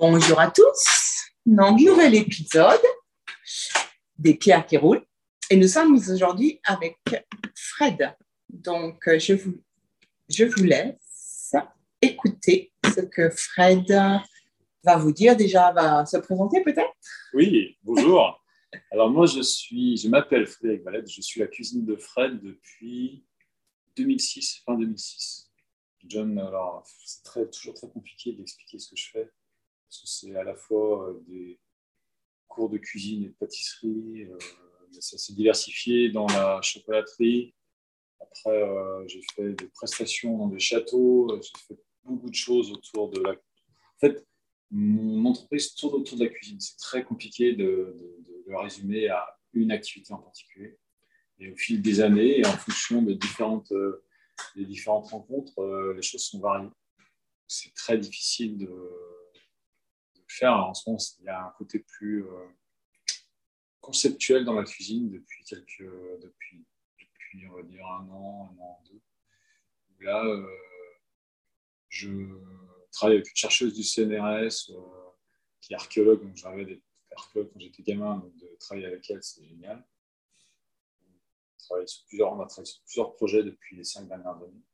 Bonjour à tous. Donc, nouvel épisode des pierres qui roulent. Et nous sommes aujourd'hui avec Fred. Donc, euh, je vous, je vous laisse écouter ce que Fred va vous dire. Déjà, va se présenter peut-être? Oui, bonjour. Alors, moi, je suis, je m'appelle Frédéric Valette. Je suis la cuisine de Fred depuis 2006, fin 2006. John, alors, c'est toujours très compliqué d'expliquer ce que je fais parce que c'est à la fois euh, des cours de cuisine et de pâtisserie. Euh, ça s'est diversifié dans la chocolaterie. Après, euh, j'ai fait des prestations dans des châteaux. J'ai fait beaucoup de choses autour de la. En fait, mon entreprise tourne autour de la cuisine. C'est très compliqué de, le résumer à une activité en particulier. Et au fil des années, et en fonction des différentes, des différentes rencontres, les choses sont variées. C'est très difficile de, faire. en ce moment, il y a un côté plus euh, conceptuel dans la cuisine depuis quelques, depuis, depuis, on va dire un an, un an, deux. Là, euh, je travaille avec une chercheuse du CNRS euh, qui est archéologue, donc j'avais des archéologues quand j'étais gamin, donc de travailler avec elle, c'est génial. On, sur plusieurs, a travaillé sur plusieurs projets depuis les cinq dernières années.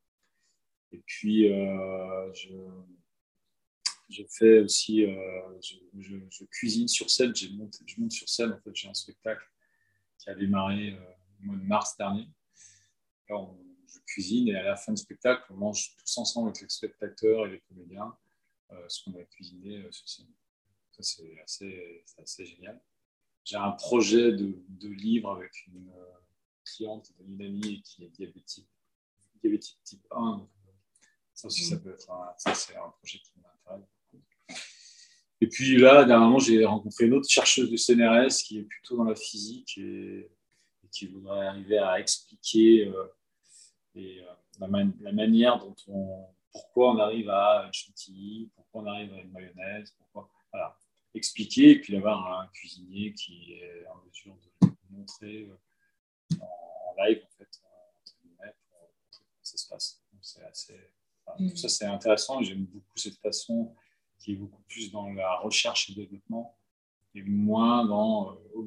Et puis, je, je fais aussi, euh, je, cuisine sur scène, je monte, je monte sur scène. En fait, j'ai un spectacle qui a démarré euh, au mois de mars dernier. Là, je cuisine et à la fin du spectacle, on mange tous ensemble avec les spectateurs et les comédiens euh, ce qu'on a cuisiné sur scène. Ça, c'est assez, assez, génial. J'ai un projet de, de, livre avec une cliente, une amie qui est diabétique, diabétique type 1. ça aussi, ça mmh. peut être un, ça, un projet qui m'intéresse et puis là, dernièrement, j'ai rencontré une autre chercheuse du CNRS qui est plutôt dans la physique et, qui voudrait arriver à expliquer euh, et, euh, la, manière dont on, pourquoi on arrive à chantilly, pourquoi on arrive à une mayonnaise, pourquoi, voilà, expliquer et puis avoir un cuisinier qui est en mesure de montrer euh, en, live en fait, pour montrer comment ça se passe. Donc, c'est assez, enfin, Tout ça, c'est intéressant. J'aime beaucoup cette façon qui est beaucoup plus dans la recherche et développement et moins dans euh,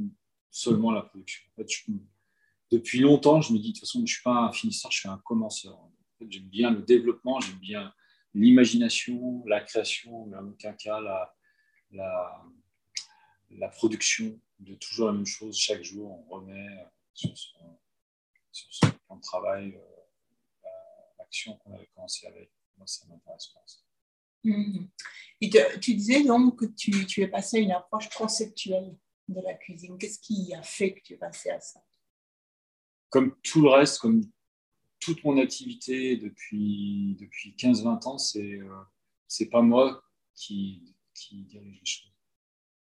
seulement la production. En fait, depuis longtemps, je me dis de toute façon, je ne suis pas un finisseur, je suis un commenceur. En fait, j'aime bien le développement, j'aime bien l'imagination, la création, mais en aucun cas la, la, la, production de toujours la même chose. Chaque jour, on remet sur son, sur son plan de travail euh, l'action qu'on avait commencé avec. Moi, ça m'intéresse pas. Mhm. Et tu disais donc que tu, tu, es passé à une approche conceptuelle de la cuisine. Qu'est-ce qui a fait que tu es passé à ça? Comme tout le reste, comme toute mon activité depuis, depuis 15-20 ans, c'est euh, c'est pas moi qui, qui dirige les choses.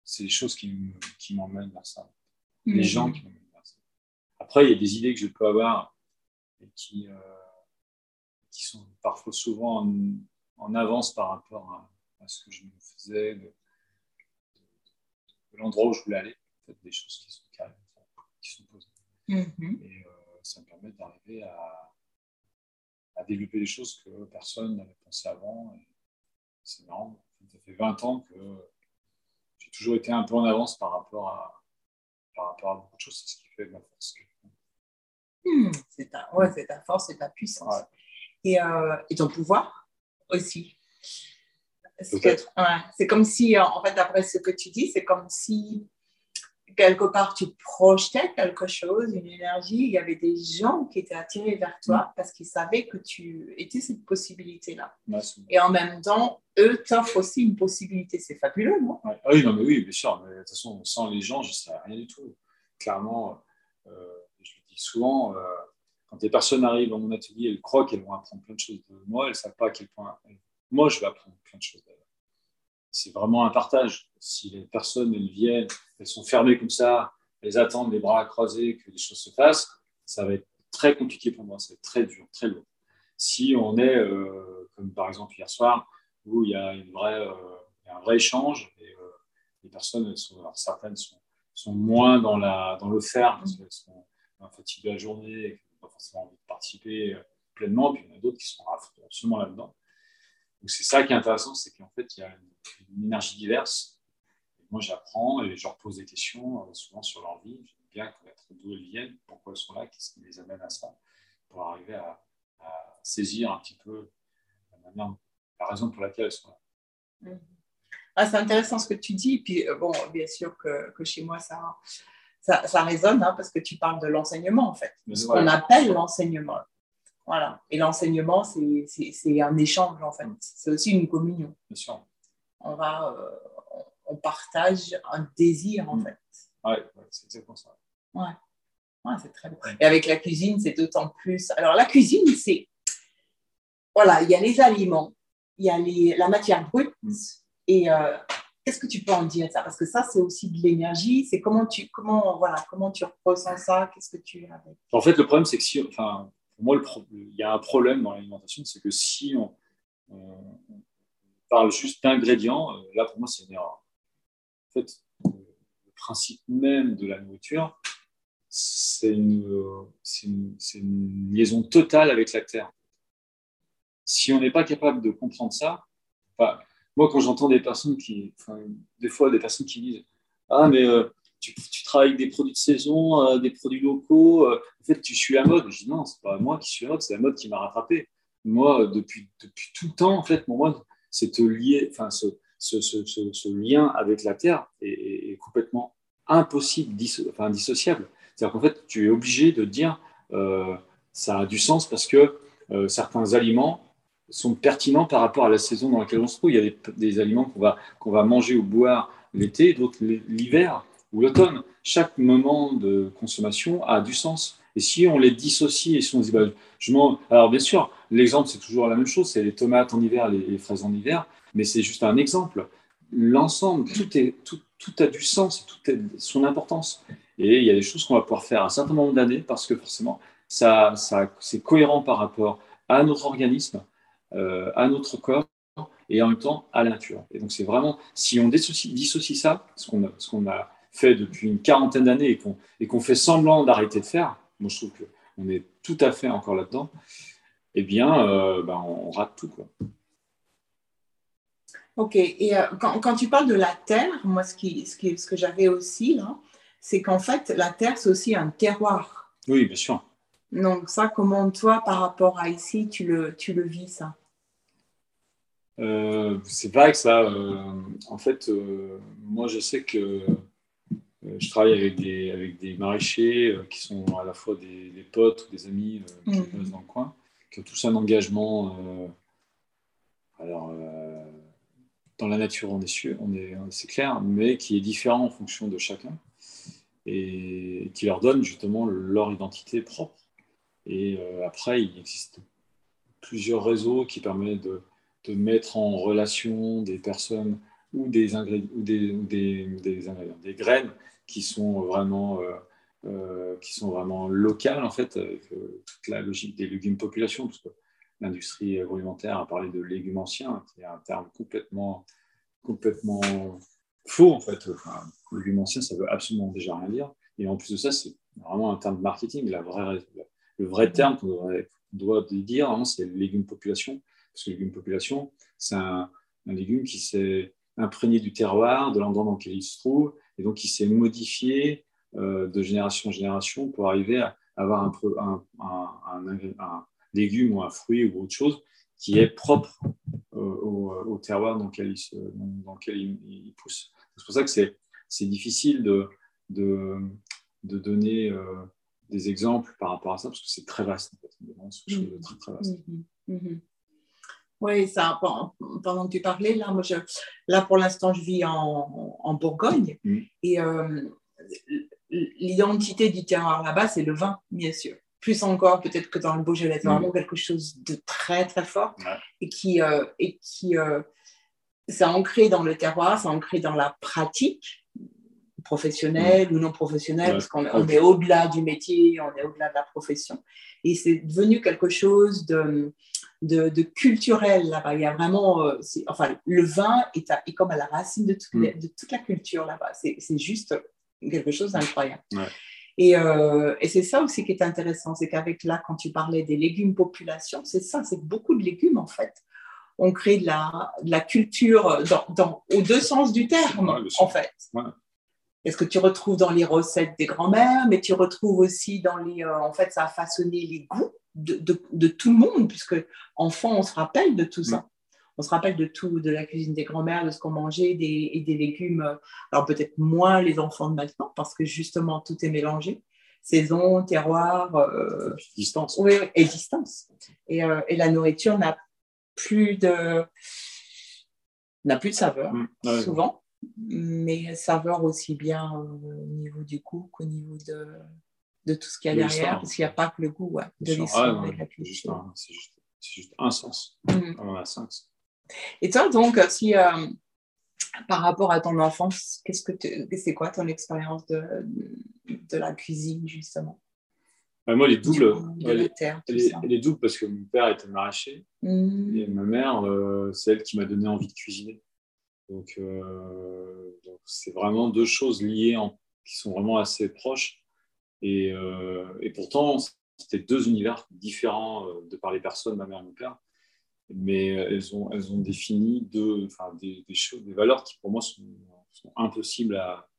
C'est les choses qui, qui m'emmènent vers ça. Les mhm. gens qui m'emmènent vers ça. Après, il y a des idées que je peux avoir et qui, euh, qui sont parfois souvent en avance par rapport à, ce que je me faisais, de, l'endroit où je voulais aller, en fait, des choses qui sont carrées, qui sont posées. Mm-hmm. Et euh, ça me permet d'arriver à, développer des choses que personne n'avait pensé avant. C'est marrant. Ça fait 20 ans que j'ai toujours été un peu en avance par rapport à, par rapport à beaucoup de choses. C'est ce qui fait ma force. Hmm, c'est ta, ouais, ta force et ta puissance. Et, euh, et ton pouvoir aussi. C'est comme si, en fait, d'après ce que tu dis, c'est comme si quelque part tu projetais quelque chose, une énergie, il y avait des gens qui étaient attirés vers toi mm. parce qu'ils savaient que tu étais cette possibilité-là. Et en même temps, eux t'offrent aussi une possibilité. C'est fabuleux, non? Ah Oui, non, mais oui, bien sûr. Mais de toute façon, sans les gens, je ne sais rien du tout. Clairement, euh, je le dis souvent, euh, quand des personnes arrivent dans mon atelier, elles croient qu'elles vont apprendre plein de choses de moi, elles ne savent pas à quel point moi je vais apprendre plein de choses d'elles. C'est vraiment un partage. Si les personnes elles viennent, elles sont fermées comme ça, elles attendent les bras croisés que les choses se fassent, ça va être très compliqué pour moi, ça va être très dur, très lourd. Si on est, euh, comme par exemple hier soir, où il y a, euh, un vrai échange, et euh, les personnes, sont, certaines sont, moins dans, dans le faire, parce qu'elles sont fatiguées de la journée, forcément envie de participer euh, pleinement, puis il y en a d'autres qui sont absolument là-dedans. c'est ça qui est intéressant, c'est qu'en fait, il y a une, énergie diverse. moi, j'apprends et je leur pose des questions euh, souvent sur leur vie. J'aime bien connaître d'où elles viennent, pourquoi elles sont là, qu'est-ce qui les amène à ça, pour arriver à, saisir un petit peu la, raison pour laquelle elles sont là. Mmh. Ah, c'est intéressant ce que tu dis. Puis, euh, bon, bien sûr que, que chez moi, ça, ça, ça résonne hein, parce que tu parles de l'enseignement, en fait. Ce qu'on appelle l'enseignement. Voilà. Et l'enseignement, c'est un échange, en fait. C'est aussi une communion. Bien sûr. On, va, euh, on partage un désir, en mm. fait. Oui, c'est exactement ça. Ouais. ouais c'est très beau. Et avec la cuisine, c'est d'autant plus. Alors, la cuisine, c'est. Voilà, il y a les aliments, il y a les, la matière brute, mm. et euh, qu'est-ce que tu peux en dire ça? Parce que ça, c'est aussi de l'énergie. C'est comment tu, comment, voilà, comment tu ressens ça? Qu'est-ce que tu En fait, le problème, c'est que si, enfin, pour moi, il y a un problème dans l'alimentation, c'est que si on, parle juste d'ingrédients, euh, là, pour moi, c'est une erreur. En fait, le principe même de la nourriture, c'est une, liaison totale avec la terre. Si on n'est pas capable de comprendre ça, moi, quand j'entends des personnes qui, des fois, des personnes qui disent Ah, mais euh, tu, travailles avec des produits de saison, euh, des produits locaux, euh, en fait, tu suis la mode. Je dis Non, c'est pas moi qui suis la mode, c'est la mode qui m'a rattrapé. Moi, depuis, depuis tout le temps, en fait, mon mode, c'est lier, enfin, ce, ce, ce, lien avec la terre est, complètement impossible, enfin, indissociable. C'est-à-dire qu'en fait, tu es obligé de dire ça a du sens parce que certains aliments sont pertinents par rapport à la saison dans laquelle on se trouve. Il y a des, aliments qu'on va, qu'on va manger ou boire l'été, d'autres l'hiver ou l'automne. Chaque moment de consommation a du sens. Et si on les dissocie et si on dit, bah, je alors bien sûr, l'exemple c'est toujours la même chose, c'est les tomates en hiver, les, fraises en hiver, mais c'est juste un exemple. L'ensemble, tout, tout, tout a du sens, tout a son importance. Et il y a des choses qu'on va pouvoir faire à un certain nombre d'années parce que forcément, ça, ça, c'est cohérent par rapport à notre organisme, euh, à notre corps et en même temps à la nature. Et donc c'est vraiment, si on dissocie, ça, ce qu'on a, fait depuis une quarantaine d'années et qu'on fait semblant d'arrêter de faire, moi je trouve qu'on est tout à fait encore là-dedans, eh bien euh, ben, on, rate tout. Quoi. Ok, et euh, quand, quand, tu parles de la terre, moi ce, qui, ce, qui, ce que j'avais aussi là, c'est qu'en fait la terre c'est aussi un terroir. Oui, bien sûr. Donc ça, comment toi, par rapport à ici, tu le, tu le vis ça? Euh, c'est que ça. Euh, en fait, euh, moi, je sais que euh, je travaille avec des, avec des maraîchers qui sont à la fois des, potes ou des amis qui mmh. dans le coin, qui ont tous un engagement. alors, dans la nature, on est sûr, on est, c'est clair, mais qui est différent en fonction de chacun et qui leur donne justement leur identité propre. Et après, il existe plusieurs réseaux qui permettent de de mettre en relation des personnes ou des ou des, des, des, ingrédients, des graines qui sont vraiment, euh, euh, qui sont vraiment locales, en fait, avec euh, toute la logique des légumes population, parce que l'industrie agroalimentaire a parlé de légumes anciens, qui est un terme complètement, complètement faux, en fait. Enfin, légumes anciens, ça veut absolument déjà rien dire. Et en plus de ça, c'est vraiment un terme de marketing. La vraie, le vrai terme qu'on doit dire, c'est légumes population parce que le légume population, c'est un, légume qui s'est imprégné du terroir, de l'endroit dans lequel il se trouve, et donc qui s'est modifié euh, de génération en génération pour arriver à avoir un, légume ou un fruit ou autre chose qui est propre euh, au, terroir dans lequel il, pousse. C'est pour ça que c'est difficile de, donner euh, des exemples par rapport à ça, parce que c'est très vaste. En fait. C'est très, très vaste. Mm-hmm. Mm-hmm. Oui, ça, pendant que tu parlais, là, moi, je, là pour l'instant, je vis en, en Bourgogne. Mm. Et euh, l'identité du terroir là-bas, c'est le vin, bien sûr. Plus encore, peut-être que dans le Beaujolais, c'est vraiment mm. quelque chose de très, très fort et qui, euh, et qui euh, c'est ancré dans le terroir, c'est ancré dans la pratique professionnelle mm. ou non professionnelle, parce qu'on on est au-delà du métier, on est au-delà de la profession. Et c'est devenu quelque chose de de, culturel là-bas. Il y a vraiment, euh, enfin, le vin est, comme à la racine de, mm. de toute la culture là-bas. C'est juste quelque chose d'incroyable. Euh, et, c'est ça aussi qui est intéressant, c'est qu'avec là, quand tu parlais des légumes population, c'est ça, c'est beaucoup de légumes en fait. on crée de la, de la culture dans, dans, aux deux sens du terme, Ouais, en fait. Ouais. Est-ce que tu retrouves dans les recettes des grands-mères, mais tu retrouves aussi dans les. euh, en fait, ça a façonné les goûts de, de, de tout le monde, puisque enfant, on se rappelle de tout ça. On se rappelle de tout, de la cuisine des grands-mères, de ce qu'on mangeait, des, et des légumes. euh, Alors peut-être moins les enfants de maintenant, parce que justement, tout est mélangé. Saison, terroir, euh, Distance. oui, et distance. Et, euh, et la nourriture n'a plus de n'a plus de saveur, Mm. Ouais. souvent, mais saveur aussi bien au niveau du goût qu'au niveau de, de tout ce qu'il y a De derrière, parce qu'il n'y a pas que le goût, ouais, de l'histoire et la non, c'est juste, culture. un- c'est juste, un sens. Mm. On en a cinq. Et toi, donc, si euh, par rapport à ton enfance, qu'est-ce que c'est quoi ton expérience de, de la cuisine, justement? Bah, moi, les doubles, coup, de ouais, la les, terre, tout les- ça. les doubles parce que mon père était maraîcher Mm. et ma mère, euh, c'est elle qui m'a donné envie de cuisiner. Donc, euh, c'est vraiment deux choses liées en- qui sont vraiment assez proches. Et, euh, et pourtant, c'était deux univers différents euh, de par les personnes, ma mère et mon père. Mais elles ont, elles ont défini deux, enfin, des, des choses, des valeurs qui pour moi sont, sont impossibles à,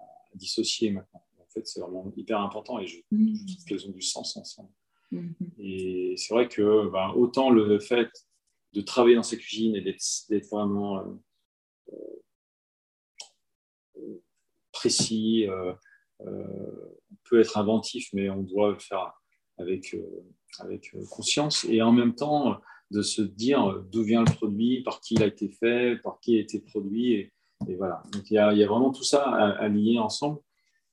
à dissocier maintenant. En fait, c'est vraiment hyper important et je, Mm. je trouve qu'elles ont du sens ensemble. Mhm. Et c'est vrai que ben, autant le fait de travailler dans sa cuisine et d'être vraiment euh, euh, précis, euh, euh, on peut être inventif, mais on doit le faire avec, euh, avec euh, conscience et en même temps de se dire euh, d'où vient le produit, par qui il a été fait, par qui a été produit. Et, et voilà. Donc il y, a, il y a vraiment tout ça à, à lier ensemble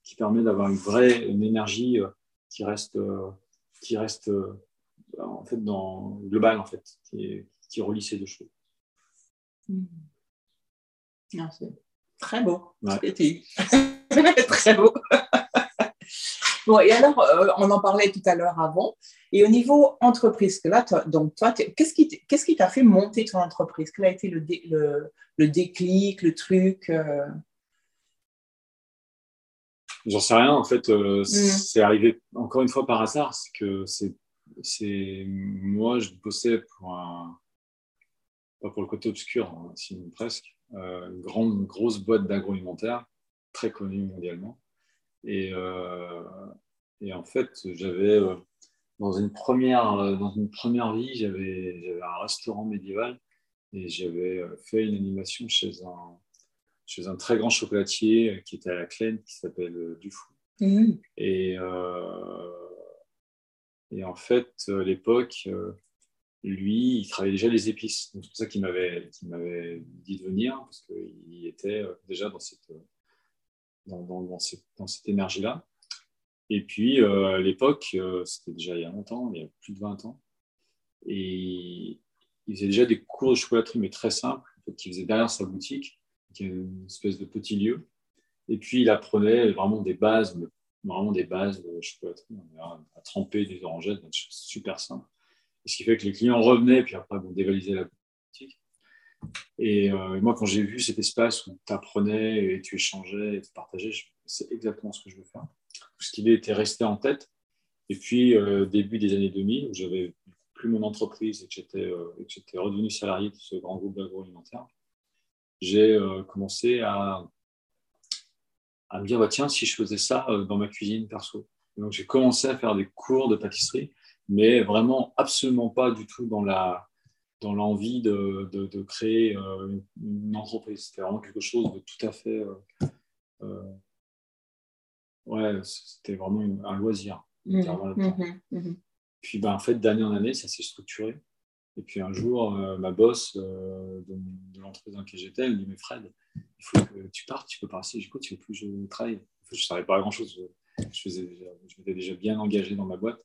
qui permet d'avoir une vraie une énergie euh, qui reste, euh, qui reste euh, en fait dans global en fait, qui, relie ces deux choses. Mm. Ah, c'est très beau. Ouais. très beau. bon, et alors, euh, on en parlait tout à l'heure avant. Et au niveau entreprise, que là, toi, donc toi, qu'est-ce qui qu'est-ce qui t'a fait monter ton entreprise? Quel a été le, dé- le, le déclic, le truc euh, J'en sais rien, en fait, euh, c'est arrivé encore une fois par hasard. C'est que c'est, c'est moi, je bossais pour un, pas pour le côté obscur, hein, sinon presque, euh, une grande, grosse boîte d'agroalimentaire, très connue mondialement. Et, euh, et en fait, j'avais, euh, dans une première, euh, dans une première vie, j'avais, un restaurant médiéval et j'avais fait une animation chez un, chez un très grand chocolatier qui était à la Claine, qui s'appelle euh, Dufou. mm, Et, et en fait, à l'époque, lui, il travaillait déjà les épices. C'est pour ça qu'il m'avait, qu'il m'avait dit de venir, parce qu'il était déjà dans cette, dans, cette, énergie-là. Et puis, euh, à l'époque, euh, c'était déjà il y a longtemps, il y a plus de 20 ans, et il faisait déjà des cours de chocolaterie, mais très simples, qu'il faisait derrière sa boutique, qui est une espèce de petit lieu. Et puis, il apprenait vraiment des bases, vraiment des bases de chocolaterie, à, tremper des orangettes, choses super simples. Et ce qui fait que les clients revenaient, puis après, bon, dévalisaient la boutique. Et euh, moi, quand j'ai vu cet espace où tu apprenais et tu échangeais et tu partageais, c'est exactement ce que je veux faire. Ce qui était resté en tête. Et puis, euh, début des années 2000, où j'avais plus mon entreprise et que j'étais euh, et redevenu salarié de ce grand groupe d'agroalimentaire, j'ai euh, commencé à, me dire, bah, tiens, si je faisais ça dans ma cuisine perso. Et donc, j'ai commencé à faire des cours de pâtisserie, mais vraiment absolument pas du tout dans la dans l'envie de, de, de créer euh, une, entreprise. C'était vraiment quelque chose de tout à fait... euh, euh, ouais, c'était vraiment une- un loisir. mm, temps. mhm, mhm. Puis, ben, en fait, d'année en année, ça s'est structuré. Et puis un jour, euh, ma boss euh, de, de l'entreprise dans laquelle j'étais, elle me dit Mais Fred, il faut que tu partes, tu peux pas rester. J'écoute, tu veux plus que je travaille. En fait, je ne savais pas grand-chose. Je, je, je m'étais déjà bien engagé dans ma boîte.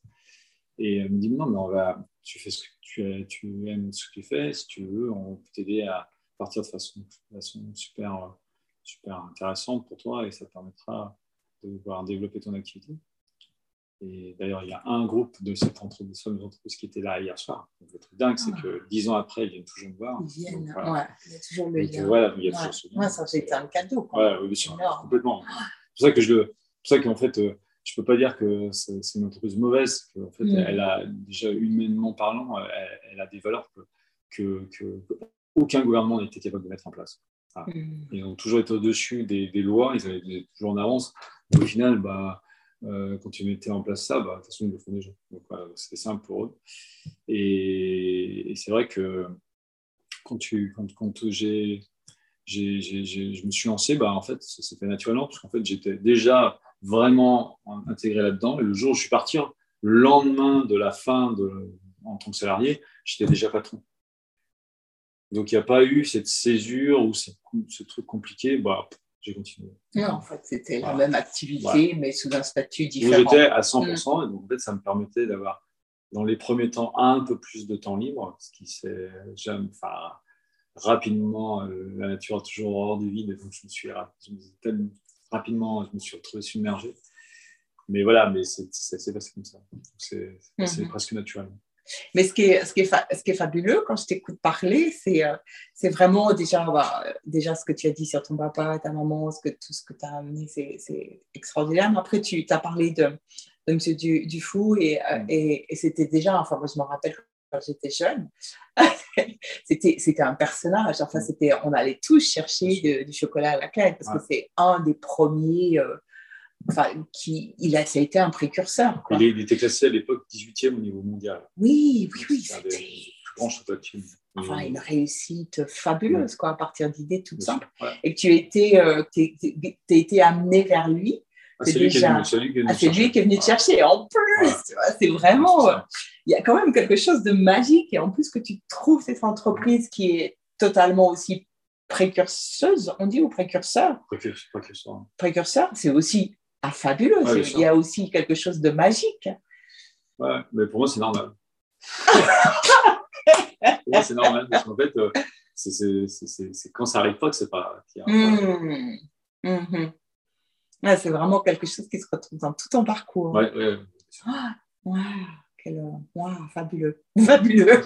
Et elle me dit Non, mais on va, tu, fais ce que tu, tu aimes ce que tu fais. Si tu veux, on peut t'aider à partir de façon, de façon super, super intéressante pour toi et ça te permettra de pouvoir développer ton activité. Et d'ailleurs, il y a un groupe de cette entreprise, de entreprises qui était là hier soir. Donc, le truc dingue, c'est que dix ans après, ils viennent toujours me voir. Ils viennent, voilà. ouais, il y a toujours le lien. voilà, il y a Ouais. toujours ce lien. Ouais, ça, c'était un cadeau. quoi. Ouais, oui, bien sûr, Énorme. complètement. C'est pour ça que je le, c'est pour ça qu'en fait, euh, je peux pas dire que c'est une entreprise mauvaise. Que, en fait, Mm. elle a déjà humainement parlant, elle, elle a des valeurs que que, que, aucun gouvernement n'était capable de mettre en place. Mm. Ils ont toujours été au-dessus des, lois, ils avaient toujours en avance. au final, bah, euh, quand tu mettais en place ça, bah, de toute façon, ils le font déjà. Donc c'était simple pour eux. Et, c'est vrai que quand, tu, quand, quand j'ai, je me suis lancé, bah, en fait, ça s'est fait naturellement, parce qu'en fait, j'étais déjà vraiment intégré là-dedans. Et le jour où je suis parti, hein, le lendemain de la fin de, en tant que salarié, j'étais déjà patron. Donc, il n'y a pas eu cette césure ou ce, truc compliqué. Bah, j'ai continué. Non, en fait, c'était la même activité, mais sous un statut différent. J'étais à 100%, mm. et donc en fait, ça me permettait d'avoir, dans les premiers temps, un peu plus de temps libre, ce qui s'est jamais. Enfin, rapidement, euh, la nature a toujours horreur du vide, et donc je me suis, rapidement, je me suis retrouvé submergé. Mais voilà, mais c'est passé comme ça. C'est mm-hmm. presque naturellement. Mais ce qui est, ce qui est, ce qui est fabuleux quand je t'écoute parler, c'est euh, c'est vraiment déjà, bah, déjà ce que tu as dit sur ton papa, ta maman, ce que, tout ce que tu as amené, c'est extraordinaire. Mais après, tu as parlé de, de M. Du, Dufou et, euh, mm. et, et c'était déjà, enfin, moi je me rappelle quand j'étais jeune, c'était un personnage. Enfin, mm. c'était, on allait tous chercher du chocolat à la canne parce que c'est un des premiers. Euh, enfin, qui, il a, ça a été un précurseur. Il, était classé à l'époque 18e au niveau mondial. Oui, oui, oui. C'était Enfin, une réussite fabuleuse, quoi, à partir d'idées toutes simples. Et que tu étais, euh, été amené vers lui. Ah, c'est lui, déjà... lui, ah, lui, qui est venu te chercher. En plus, c'est vraiment. Euh, il y a quand même quelque chose de magique. Et en plus, que tu trouves cette entreprise qui est totalement aussi précurseuse, on dit, ou précurseur Précurseur. Précurseur, c'est aussi ah, fabuleux. il y a aussi quelque chose de magique. Ouais, mais pour moi, c'est normal. pour moi, c'est normal. Parce qu'en fait, euh, c'est quand ça arrive pas que c'est pas. Mmh. Mmh. C'est vraiment quelque chose qui se retrouve dans tout ton parcours. Ouais, ouais. wow, quel, fabuleux. Fabuleux.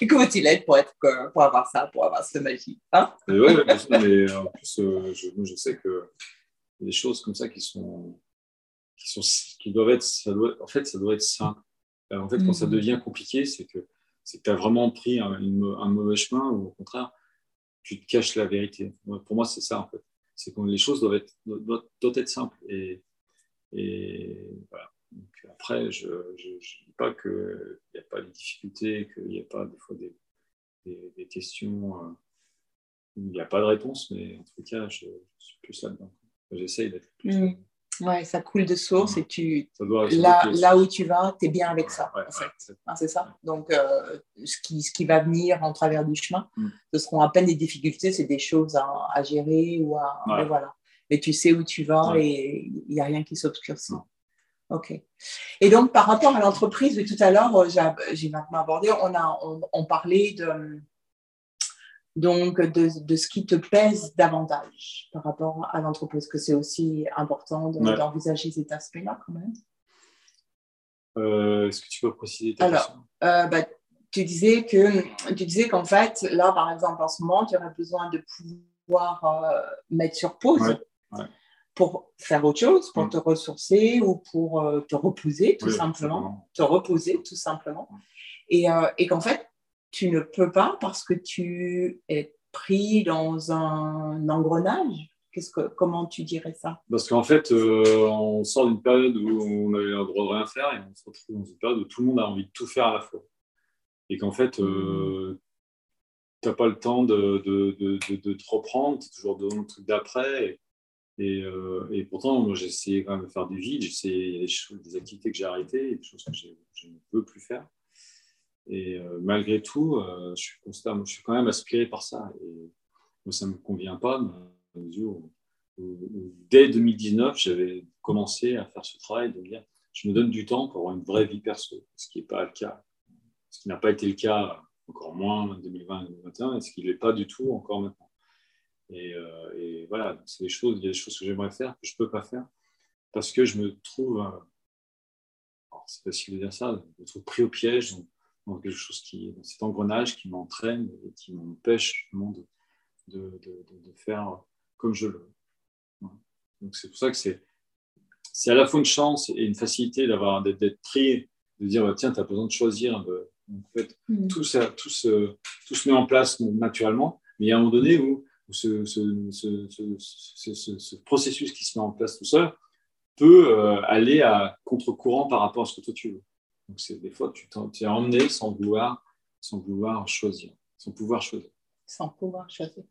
Et comment tu l'aides pour, être, pour avoir ça, pour avoir cette magie hein? Oui, ouais, mais en plus, euh, je, je sais que des choses comme ça qui sont, qui sont, qui doivent être, ça doit, en fait, ça doit être simple. Euh, en fait, quand ça mhm. devient compliqué, c'est que c'est que tu as vraiment pris un, un, mauvais chemin ou au contraire, tu te caches la vérité. Pour moi, c'est ça, en fait. C'est que les choses doivent être, doivent, être simples. Et, et voilà. après, je ne dis pas qu'il n'y a pas de difficultés, qu'il n'y a pas des fois des, des, questions euh, où il n'y a pas de réponse, mais en tout cas, je, je suis plus là-dedans. J'essaye d'être plus. Mmh. Ouais, ça coule de source et tu là, là où tu vas, tu es bien avec ça. en fait. C'est ça. Donc, euh, ce, qui, ce qui va venir en travers du chemin, mmh. ce seront à peine des difficultés, c'est des choses à, à, gérer ou à. Mais voilà. Mais tu sais où tu vas et il n'y a rien qui s'obscurcit. OK. Et donc, par rapport à l'entreprise, tout à l'heure, euh, j'ai maintenant abordé, on, a, on, on parlait de donc de, de, ce qui te pèse davantage par rapport à l'entreprise, que c'est aussi important d'envisager cet aspect-là quand même. Euh, est-ce que tu peux préciser ta Alors, euh, bah, tu disais que tu disais qu'en fait, là, par exemple, en ce moment, tu aurais besoin de pouvoir euh, mettre sur pause pour faire autre chose, pour te ressourcer ou pour te reposer, tout simplement. Te reposer, tout simplement. Et, et qu'en fait, tu ne peux pas parce que tu es pris dans un engrenage Qu'est-ce que, Comment tu dirais ça? Parce qu'en fait, euh, on sort d'une période où on avait le droit de rien faire et on se retrouve dans une période où tout le monde a envie de tout faire à la fois. Et qu'en fait, euh, tu n'as pas le temps de, de, de, de te reprendre, tu es toujours dans le truc d'après. Et, et, euh, pourtant, j'ai essayé quand même de faire du vide. Il y a des, des activités que j'ai arrêtées, des choses que je ne veux plus faire. Et euh, malgré tout, euh, je, suis quand même aspiré par ça. Et moi, ça ne me convient pas, dès 2019, j'avais commencé à faire ce travail de dire je me donne du temps pour avoir une vraie vie perso, ce qui n'est pas le cas. Ce qui n'a pas été le cas, encore moins en 2020-2021, et ce qui n'est pas du tout encore maintenant. Et, euh, voilà, c'est des choses, il y a des choses que j'aimerais faire que je ne peux pas faire parce que je me trouve, c'est facile de dire ça, je me trouve pris au piège dans quelque chose qui, dans cet engrenage qui m'entraîne et qui m'empêche de, de, de, de, faire comme je le veux. Donc c'est pour ça que c'est, c'est à la fois une chance et une facilité d'avoir d'être, pris, de dire tiens, tu as besoin de choisir en fait, mm. tout, ça, tout, se, tout se met en place naturellement, mais il y a un moment donné où, ce, ce, ce, processus qui se met en place tout seul peut euh, aller à contre-courant par rapport à ce que toi tu veux. Donc, c'est des fois, tu t'es emmené sans vouloir, sans vouloir choisir, sans pouvoir choisir. Sans pouvoir choisir.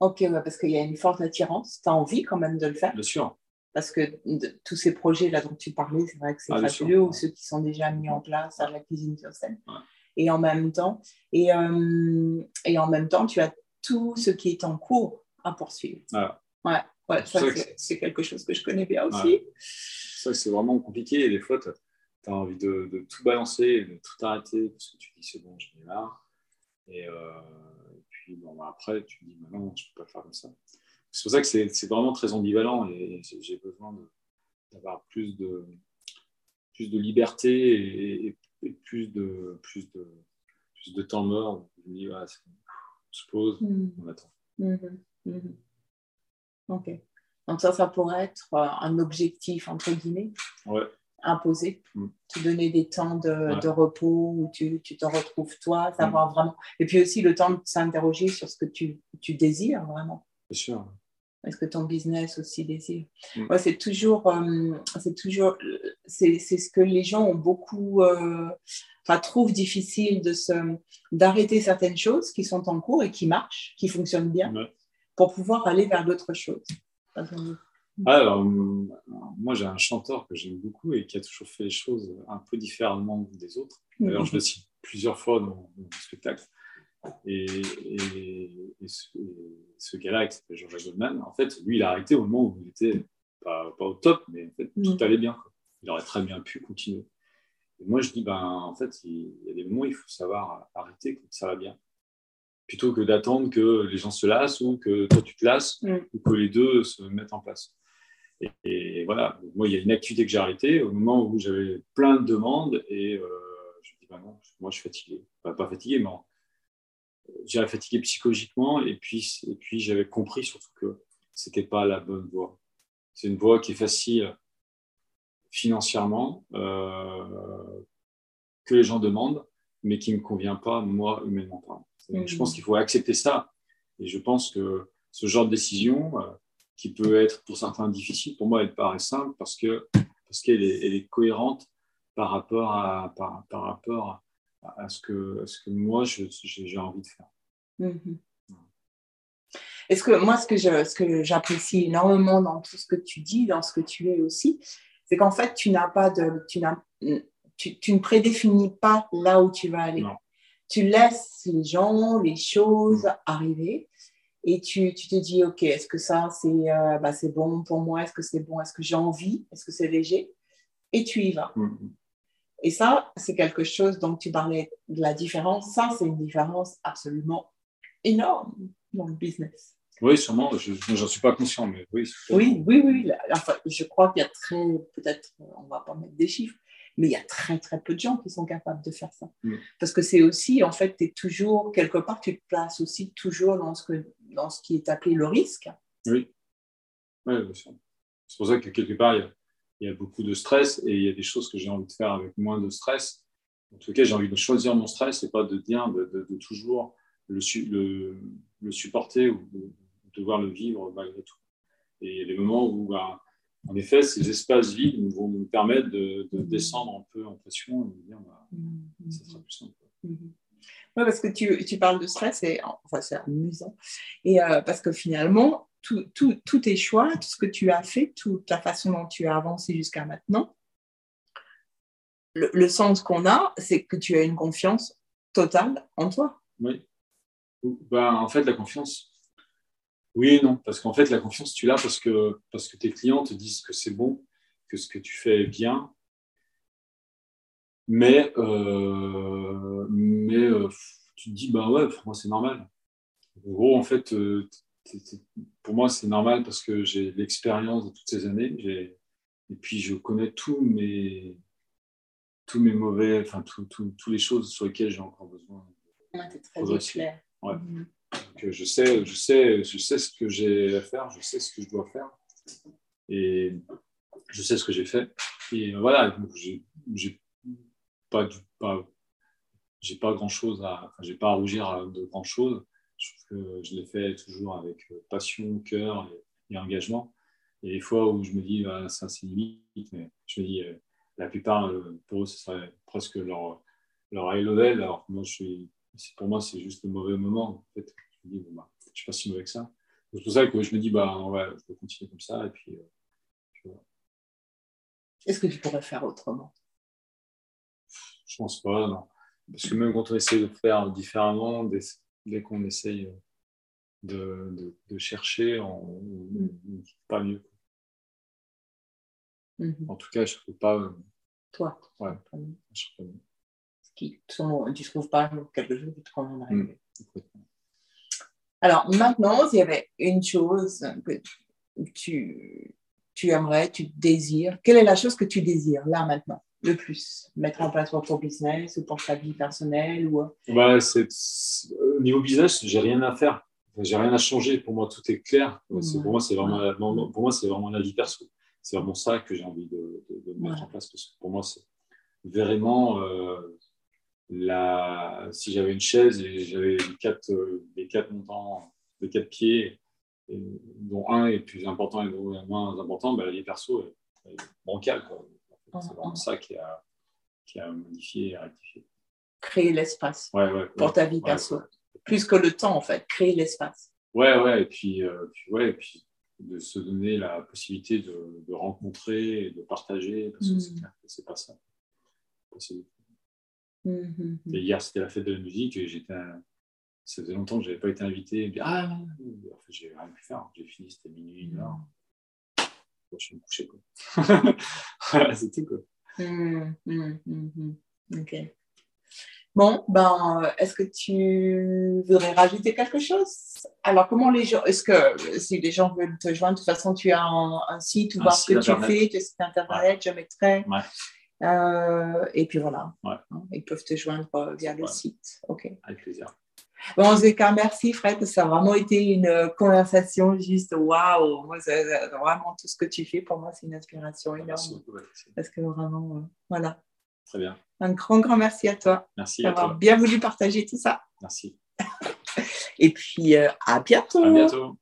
Ok, parce qu'il y a une forte attirance. Tu as envie quand même de le faire. Bien sûr. Parce que tous ces projets là dont tu parlais, c'est vrai que c'est ah, fabuleux, ou ceux qui sont déjà mis en place à la cuisine sur scène. Et en même temps, et, euh, et en même temps, tu as tout ce qui est en cours à poursuivre. Ah. Ouais, ouais ça, c'est quelque chose que je connais bien aussi. Ça, c'est vraiment compliqué. Et des fois, tu as, envie de, de, tout balancer, de tout arrêter, parce que tu dis c'est bon, j'en ai marre. Et, euh, puis bon, bah, après, tu dis non, je ne peux pas faire comme ça c'est pour ça que c'est vraiment très ambivalent et j'ai besoin d'avoir plus de, plus de liberté et, plus, de, plus, de, plus de temps mort. Je me dis, on se pose, mm. on attend. Mm-hmm. Mm-hmm. Ok. Donc ça, ça pourrait être euh, un objectif, entre guillemets, imposé, mm. te donner des temps de, de, repos où tu, tu te retrouves toi, savoir mm. vraiment. Et puis aussi le temps de s'interroger sur ce que tu, tu désires vraiment. Bien sûr. Est-ce que ton business aussi désire? Mm. C'est toujours, euh, c'est toujours, c'est, ce que les gens ont beaucoup, euh, enfin, trouvent difficile de se, d'arrêter certaines choses qui sont en cours et qui marchent, qui fonctionnent bien, pour pouvoir aller vers d'autres choses. Alors, moi, j'ai un chanteur que j'aime beaucoup et qui a toujours fait les choses un peu différemment des autres. D'ailleurs, je le cite plusieurs fois dans, mon spectacle. Et, ce, gars-là, qui s'appelle Georges Goldman, en fait, lui, il a arrêté au moment où il était pas, au top, mais en fait, tout allait bien. Il aurait très bien pu continuer. Et moi, je dis, ben, en fait, il, y a des moments où il faut savoir arrêter quand ça va bien. Plutôt que d'attendre que les gens se lassent ou que toi tu te lasses mm. ou que les deux se mettent en place. Et, voilà, moi, il y a une activité que j'ai arrêtée au moment où j'avais plein de demandes et euh, je me dis, ben non, moi, je suis fatigué. pas fatigué, mais j'avais fatigué psychologiquement et puis, et puis j'avais compris surtout que ce n'était pas la bonne voie. C'est une voie qui est facile financièrement, euh, que les gens demandent, mais qui ne me convient pas, moi, humainement parlant. Je pense qu'il faut accepter ça. Et je pense que ce genre de décision, euh, qui peut être pour certains difficile, pour moi, elle paraît simple parce que parce qu'elle est, elle est cohérente par rapport à, par, par rapport à, à ce que, ce que moi, j'ai envie de faire. Mhm. Est-ce que moi, ce que, ce que j'apprécie énormément dans tout ce que tu dis, dans ce que tu es aussi, c'est qu'en fait, tu n'as pas de, tu, tu, tu, ne prédéfinis pas là où tu vas aller. Tu laisses les gens, les choses arriver et tu, tu, te dis, OK, est-ce que ça, c'est euh, bah, bon pour moi? Est-ce que c'est bon? Est-ce que j'ai envie? Est-ce que c'est léger? Et tu y vas. Mhm. Et ça, c'est quelque chose dont tu parlais de la différence. Ça, c'est une différence absolument énorme dans le business. Oui, sûrement. Je n'en suis pas conscient, mais oui. Oui, oui, oui. Enfin, je crois qu'il y a très, peut-être, on ne va pas mettre des chiffres, mais il y a très, très peu de gens qui sont capables de faire ça. Mm. Parce que c'est aussi, en fait, tu es toujours, quelque part, tu te places aussi toujours dans ce, que, dans ce qui est appelé le risque. Oui. Oui, bien sûr. C'est pour ça que quelque part, il y a il y a beaucoup de stress et il y a des choses que j'ai envie de faire avec moins de stress. En tout cas, j'ai envie de choisir mon stress et pas de dire de, toujours le, le, supporter ou de, devoir le vivre malgré tout. Et il y a des moments où, bah, en effet, ces espaces vides vont me permettre de, descendre un peu en pression et de dire bah, mm-hmm. ça sera plus simple. Mm-hmm. Oui, parce que tu, tu, parles de stress et enfin, c'est amusant. Et euh, parce que finalement, tous tes choix, tout ce que tu as fait, toute la façon dont tu as avancé jusqu'à maintenant, le, sens qu'on a, c'est que tu as une confiance totale en toi. Oui. Ben, en fait, la confiance, oui et non. Parce qu'en fait, la confiance, tu l'as parce que, parce que tes clients te disent que c'est bon, que ce que tu fais est bien. Mais, euh, mais euh, tu te dis, bah ouais, pour moi, c'est normal. En gros, en fait, euh, pour moi, c'est normal parce que j'ai l'expérience de toutes ces années. Et puis, je connais tous mes, tous mes mauvais, enfin, toutes les choses sur lesquelles j'ai encore besoin. Ouais, très clair. Ouais. Mhm. Donc, je, sais, je, sais, je sais ce que j'ai à faire, je sais ce que je dois faire. Et je sais ce que j'ai fait. Et voilà, j'ai pas, j'ai pas grand chose à, j'ai pas à rougir de grand chose. Je trouve que je l'ai fait toujours avec passion, cœur et, engagement. Et les fois où je me dis, ah, ça c'est limite, mais je me dis, la plupart, pour eux, ce serait presque leur, leur high level. Alors moi, je suis, pour moi, c'est juste le mauvais moment. En fait, je me dis, bon, bah, je suis pas si mauvais que ça. C'est pour ça que je me dis, bah, ouais, je peux continuer comme ça. Et puis, euh, Est-ce que tu pourrais faire autrement? Je pense pas, non. Parce que même quand on essaie de faire différemment, dès, qu'on essaye de, de, chercher, on ne mm. pas mieux. Mm-hmm. En tout cas, je ne trouve pas. Euh, Toi Ouais, je trouve pas mieux. Qui, tu ne trouves pas quelque chose qui te rend arriver. Alors maintenant, s'il y avait une chose que tu, tu aimerais, tu désires, quelle est la chose que tu désires là maintenant le plus? Mettre en place pour ton business ou pour ta vie personnelle ou... bah, c'est, Au niveau business, j'ai rien à faire. J'ai rien à changer. Pour moi, tout est clair. Pour moi, c'est vraiment, pour moi, c'est vraiment la vie perso. C'est vraiment ça que j'ai envie de, mettre en place. Parce que pour moi, c'est vraiment euh, la, si j'avais une chaise et j'avais les quatre, les quatre montants, les quatre pieds, dont un est plus important et dont un moins important, bah, la vie perso est, bancale. C'est vraiment ça qui a, qui a modifié et rectifié. Créer l'espace pour ta vie perso. Plus que le temps, en fait, créer l'espace. Ouais, ouais, et puis, euh, puis, ouais, et puis de se donner la possibilité de, de rencontrer et de partager, parce que c'est mm. clair que c'est pas ça. Mm-hmm. Hier, c'était la fête de la musique et j'étais. Ça faisait longtemps que je n'avais pas été invité. ah, en fait, j'ai rien pu faire. J'ai fini, c'était minuit, une heure. Je suis me coucher. voilà, c'était quoi. Mm, mm, mm, ok. Bon, ben, est-ce que tu voudrais rajouter quelque chose? Alors, comment les gens, est-ce que si les gens veulent te joindre, de toute façon, tu as un, site ou voir ce que tu fais, tu as un site internet, je mettrai. Ouais. Euh, et puis voilà, hein, ils peuvent te joindre euh, via le site. Ok. Avec plaisir. Bon, Zeka, merci Fred, ça a vraiment été une conversation juste waouh. Vraiment tout ce que tu fais, pour moi, c'est une inspiration énorme. Merci beaucoup, Parce que vraiment, euh, voilà. Très bien. Un grand, grand merci à toi. Merci d'avoir bien voulu partager tout ça. Merci. Et puis, à bientôt. À bientôt.